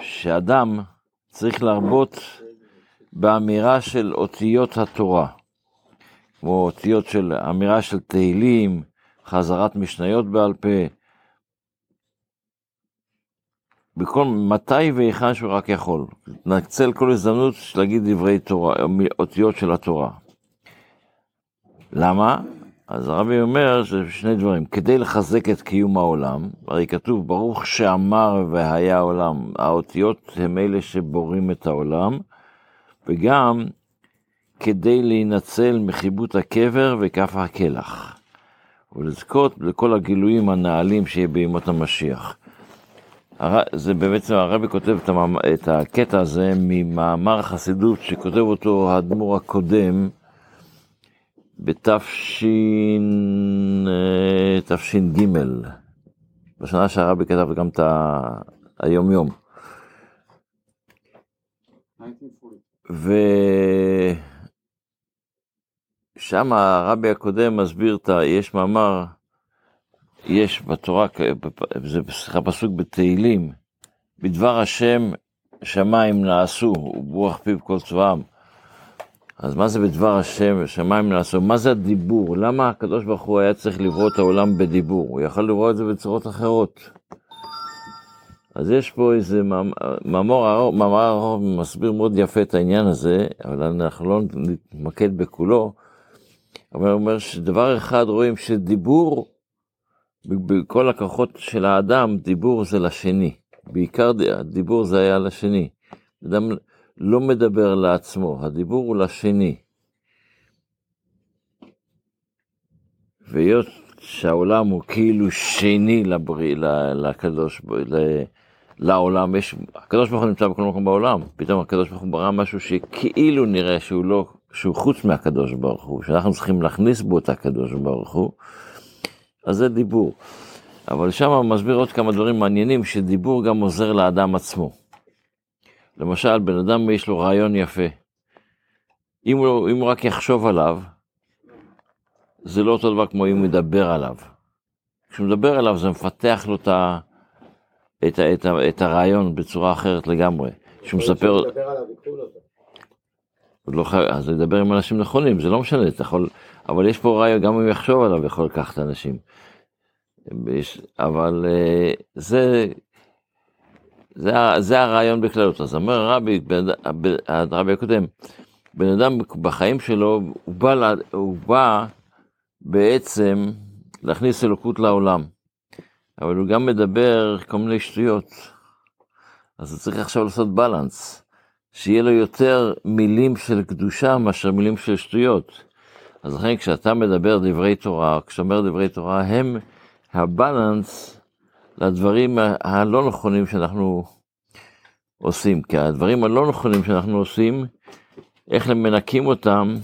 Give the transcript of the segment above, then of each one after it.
שאדם צריך להרבות באמירה של אותיות התורה, כמו אותיות של אמירה של תהילים, חזרת משניות בעל פה, בכל מתי והיכן שהוא רק יכול. נצל כל הזדמנות להגיד דברי תורה, אותיות של התורה. למה? אז הרבי אומר שזה שני דברים, כדי לחזק את קיום העולם, הרי כתוב ברוך שאמר והיה העולם, האותיות הם אלה שבורים את העולם, וגם כדי להינצל מחיבוט הקבר וכף הקלח, ולזכות לכל הגילויים הנעלים שיהיה בימות המשיח. זה בעצם, הרבי כותב את הקטע הזה ממאמר חסידות שכותב אותו האדמו"ר הקודם, בתש"ג, בשנה שהרבי כתב גם את היומיום. ושם הרבי הקודם מסביר, יש מאמר, יש בתורה, זה סליחה פסוק בתהילים, בדבר השם שמיים נעשו, וברוח פיו כל צבאם. אז מה זה בדבר השם, שמיים נעשו? מה זה הדיבור? למה הקדוש ברוך הוא היה צריך לברוא את העולם בדיבור? הוא יכול לברוא את זה בצורות אחרות. אז יש פה איזה מאמר ארוך, מסביר מאוד יפה את העניין הזה, אבל אנחנו לא נתמקד בכולו. אבל הוא אומר שדבר אחד רואים שדיבור, בכל הכוחות של האדם, דיבור זה לשני. בעיקר דיבור זה היה לשני. אדם לא מדבר לעצמו, הדיבור הוא לשני. והיות שהעולם הוא כאילו שני לבריא, לקדוש, לעולם, יש, הקדוש ברוך הוא נמצא בכל מקום בעולם, פתאום הקדוש ברוך הוא ברא משהו שכאילו נראה שהוא לא, שהוא חוץ מהקדוש ברוך הוא, שאנחנו צריכים להכניס בו את הקדוש ברוך הוא, אז זה דיבור. אבל שם מסביר עוד כמה דברים מעניינים, שדיבור גם עוזר לאדם עצמו. למשל, בן אדם יש לו רעיון יפה. אם הוא, אם הוא רק יחשוב עליו, זה לא אותו דבר כמו אם הוא ידבר עליו. כשהוא מדבר עליו זה מפתח לו את, ה, את, ה, את, ה, את הרעיון בצורה אחרת לגמרי. כשהוא מספר... לא חייב, אז לדבר עם אנשים נכונים, זה לא משנה, אתה יכול, אבל יש פה רעיון, גם אם יחשוב עליו, יכול לקחת אנשים. אבל אה, זה, זה, זה הרעיון בכללות. אז אומר הרבי, הרבי הקודם, בן אדם בחיים שלו, הוא בא, הוא בא בעצם להכניס אלוקות לעולם, אבל הוא גם מדבר כל מיני שטויות. אז הוא צריך עכשיו לעשות בלנס, שיהיה לו יותר מילים של קדושה מאשר מילים של שטויות. אז לכן כשאתה מדבר דברי תורה, כשאתה אומר דברי תורה, הם הבלנס לדברים הלא נכונים שאנחנו עושים. כי הדברים הלא נכונים שאנחנו עושים, איך מנקים אותם,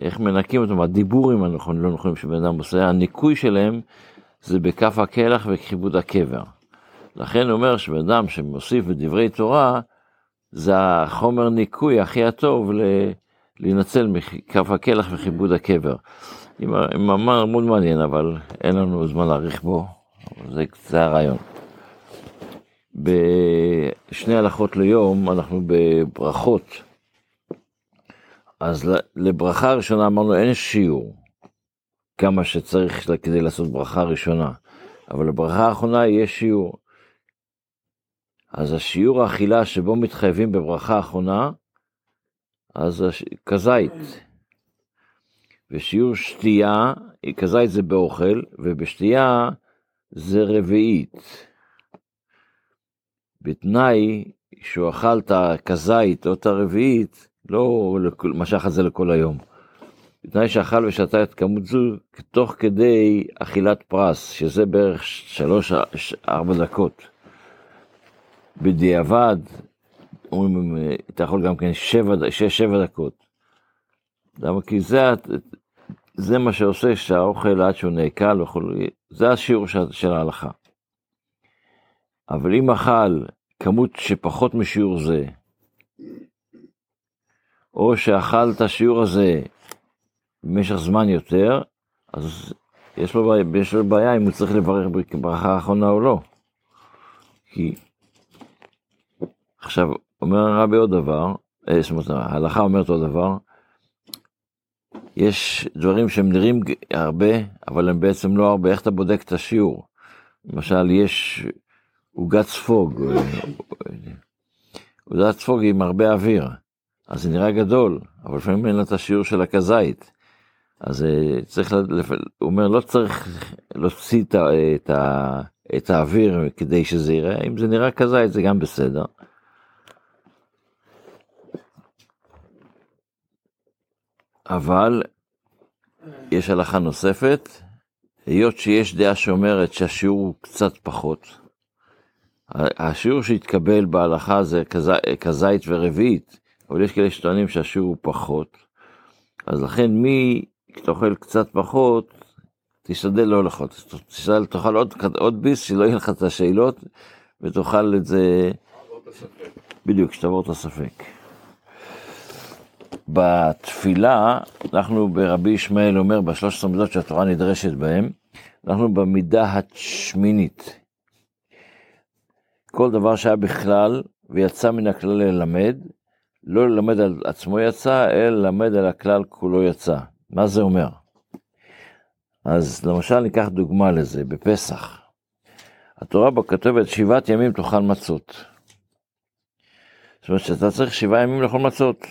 איך מנקים אותם, הדיבורים הנכונים, לא נכונים שבן אדם עושה, הניקוי שלהם זה בכף הקלח וכיבוד הקבר. לכן אומר שבן אדם שמוסיף בדברי תורה, זה החומר ניקוי הכי הטוב ל... להינצל מכף הקלח וכיבוד הקבר. עם מאמר מאוד מעניין, אבל אין לנו זמן להאריך בו, זה, זה הרעיון. בשני הלכות ליום, אנחנו בברכות. אז לברכה הראשונה אמרנו אין שיעור, כמה שצריך כדי לעשות ברכה ראשונה, אבל לברכה האחרונה יש שיעור. אז השיעור האכילה שבו מתחייבים בברכה האחרונה, אז הש... כזית. ושיעור שתייה, כזית זה באוכל, ובשתייה זה רביעית. בתנאי שהוא אכל את הכזית או את הרביעית, לא משך את זה לכל היום. בתנאי שאכל ושתה את כמות זו תוך כדי אכילת פרס, שזה בערך 3-4 דקות. בדיעבד, אומרים, אתה יכול גם כן 6-7 דקות. למה? כי זה, זה מה שעושה שהאוכל עד שהוא נעכל וכו', זה השיעור של, של ההלכה. אבל אם אכל כמות שפחות משיעור זה, או שאכל את השיעור הזה במשך זמן יותר, אז יש לו, יש לו בעיה אם הוא צריך לברך ברכה האחרונה או לא. כי עכשיו, אומר הרבי עוד דבר, אה, זאת אומרת, ההלכה אומרת עוד דבר, יש דברים שהם נראים הרבה, אבל הם בעצם לא הרבה, איך אתה בודק את השיעור? למשל, יש עוגת ספוג, עוגת ספוג עם הרבה אוויר, אז זה נראה גדול, אבל לפעמים אין לה את השיעור של הכזית. אז אה, צריך, הוא אומר, לא צריך להוציא את, את, את האוויר כדי שזה יראה, אם זה נראה כזית זה גם בסדר. אבל יש הלכה נוספת, היות שיש דעה שאומרת שהשיעור הוא קצת פחות, השיעור שהתקבל בהלכה זה כזית ורביעית, אבל יש כאלה שטוענים שהשיעור הוא פחות, אז לכן מי שאוכל קצת פחות, תשתדל לא לאכול, תשתדל, תאכל עוד, עוד ביס, שלא יהיה לך את השאלות, ותאכל את זה, בדיוק, שתעבור את הספק. בתפילה, אנחנו ברבי ישמעאל אומר, בשלוש עשרה מידות שהתורה נדרשת בהן, אנחנו במידה השמינית. כל דבר שהיה בכלל ויצא מן הכלל ללמד, לא ללמד על עצמו יצא, אלא ללמד על הכלל כולו יצא. מה זה אומר? אז למשל ניקח דוגמה לזה, בפסח. התורה בה כתבת שבעת ימים תאכל מצות. זאת אומרת שאתה צריך שבעה ימים לאכול מצות.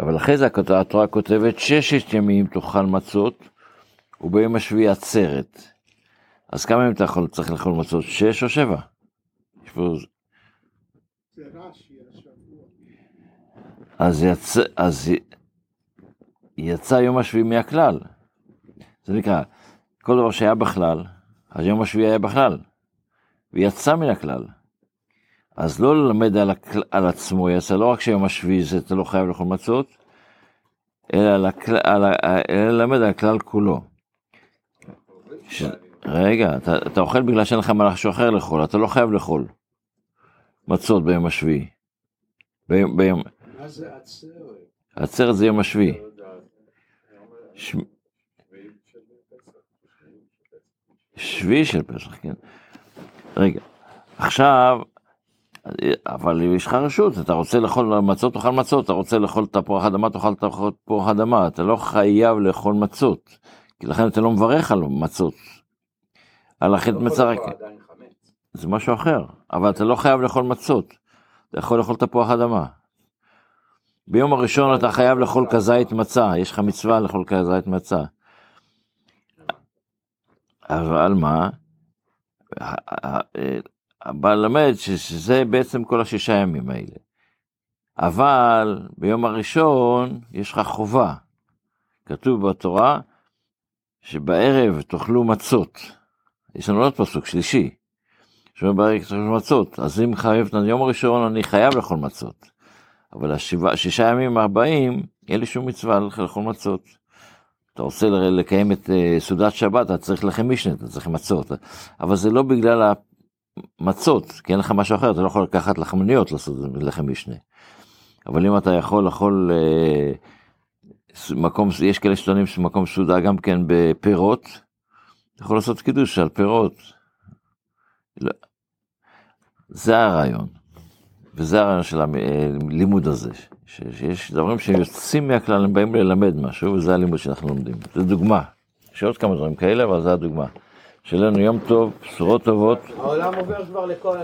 אבל אחרי זה התורה כותבת ששת ימים תאכל מצות, וביום השביעי עצרת. אז כמה ימים אתה יכול, צריך לאכול מצות? שש או שבע? אז, יצא, אז יצא יום השביעי מהכלל. זה נקרא, כל דבר שהיה בכלל, אז יום השביעי היה בכלל, ויצא מן הכלל. אז לא ללמד על, הכ... על עצמו יצא, לא רק שיום השביעי זה אתה לא חייב לאכול מצות, אלא על הכ... על. אלא ללמד על הכלל כולו. ש... רגע, אתה, אתה אוכל בגלל שאין לך משהו אחר לאכול, אתה לא חייב לאכול מצות ביום השביעי. ביום, ביום... מה זה עצרת? עצרת זה יום השביעי. ש... שביעי של פסח, כן. רגע, עכשיו, אבל יש לך רשות, אתה רוצה לאכול מצות, תאכל מצות, אתה רוצה לאכול תפוח אדמה, תאכל תפוח אדמה, אתה לא חייב לאכול מצות, כי לכן אתה לא מברך על מצות. על החטא מצרק. זה משהו אחר, אבל אתה לא חייב לאכול מצות, אתה יכול לאכול תפוח אדמה. ביום הראשון אתה חייב לאכול כזית מצה, יש לך מצווה לאכול כזית מצה. אבל מה? הבעל למד שזה בעצם כל השישה ימים האלה. אבל ביום הראשון יש לך חובה. כתוב בתורה שבערב תאכלו מצות. יש לנו עוד פסוק שלישי. שאומר בערב תאכלו מצות. אז אם חייב את היום הראשון אני חייב לאכול מצות. אבל השישה ימים הבאים אין לי שום מצווה לאכול מצות. אתה רוצה לקיים את אה, סעודת שבת, אתה צריך לחם משנה, אתה צריך מצות. אבל זה לא בגלל מצות, כי אין לך משהו אחר, אתה לא יכול לקחת לחמניות לעשות לחם משנה. אבל אם אתה יכול לאכול אה, מקום, יש כאלה שטוענים שמקום סעודה גם כן בפירות, אתה יכול לעשות קידוש על פירות. לא. זה הרעיון, וזה הרעיון של הלימוד הזה, שיש דברים שיוצאים מהכלל, הם באים ללמד משהו, וזה הלימוד שאנחנו לומדים. זה דוגמה, יש עוד כמה דברים כאלה, אבל זה הדוגמה. שיהיה לנו יום טוב, בשורות טובות. העולם עובר כבר לכל...